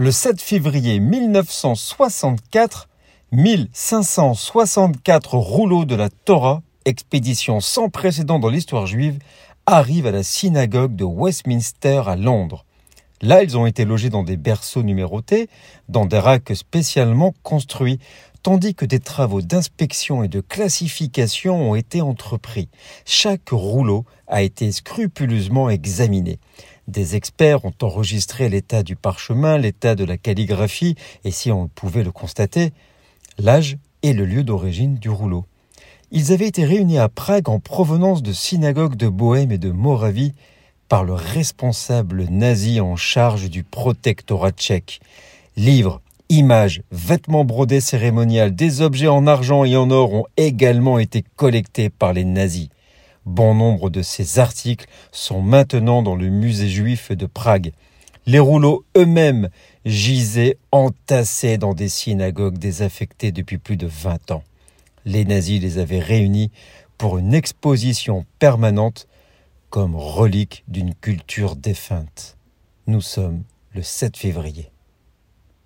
Le 7 février 1964, 1564 rouleaux de la Torah, expédition sans précédent dans l'histoire juive, arrivent à la synagogue de Westminster à Londres. Là, ils ont été logés dans des berceaux numérotés, dans des racks spécialement construits, tandis que des travaux d'inspection et de classification ont été entrepris. Chaque rouleau a été scrupuleusement examiné. Des experts ont enregistré l'état du parchemin, l'état de la calligraphie, et si on pouvait le constater, l'âge et le lieu d'origine du rouleau. Ils avaient été réunis à Prague en provenance de synagogues de Bohême et de Moravie par le responsable nazi en charge du protectorat tchèque. Livres, images, vêtements brodés cérémonials, des objets en argent et en or ont également été collectés par les nazis. Bon nombre de ces articles sont maintenant dans le musée juif de Prague. Les rouleaux eux-mêmes gisaient entassés dans des synagogues désaffectées depuis plus de 20 ans. Les nazis les avaient réunis pour une exposition permanente comme relique d'une culture défunte. Nous sommes le 7 février.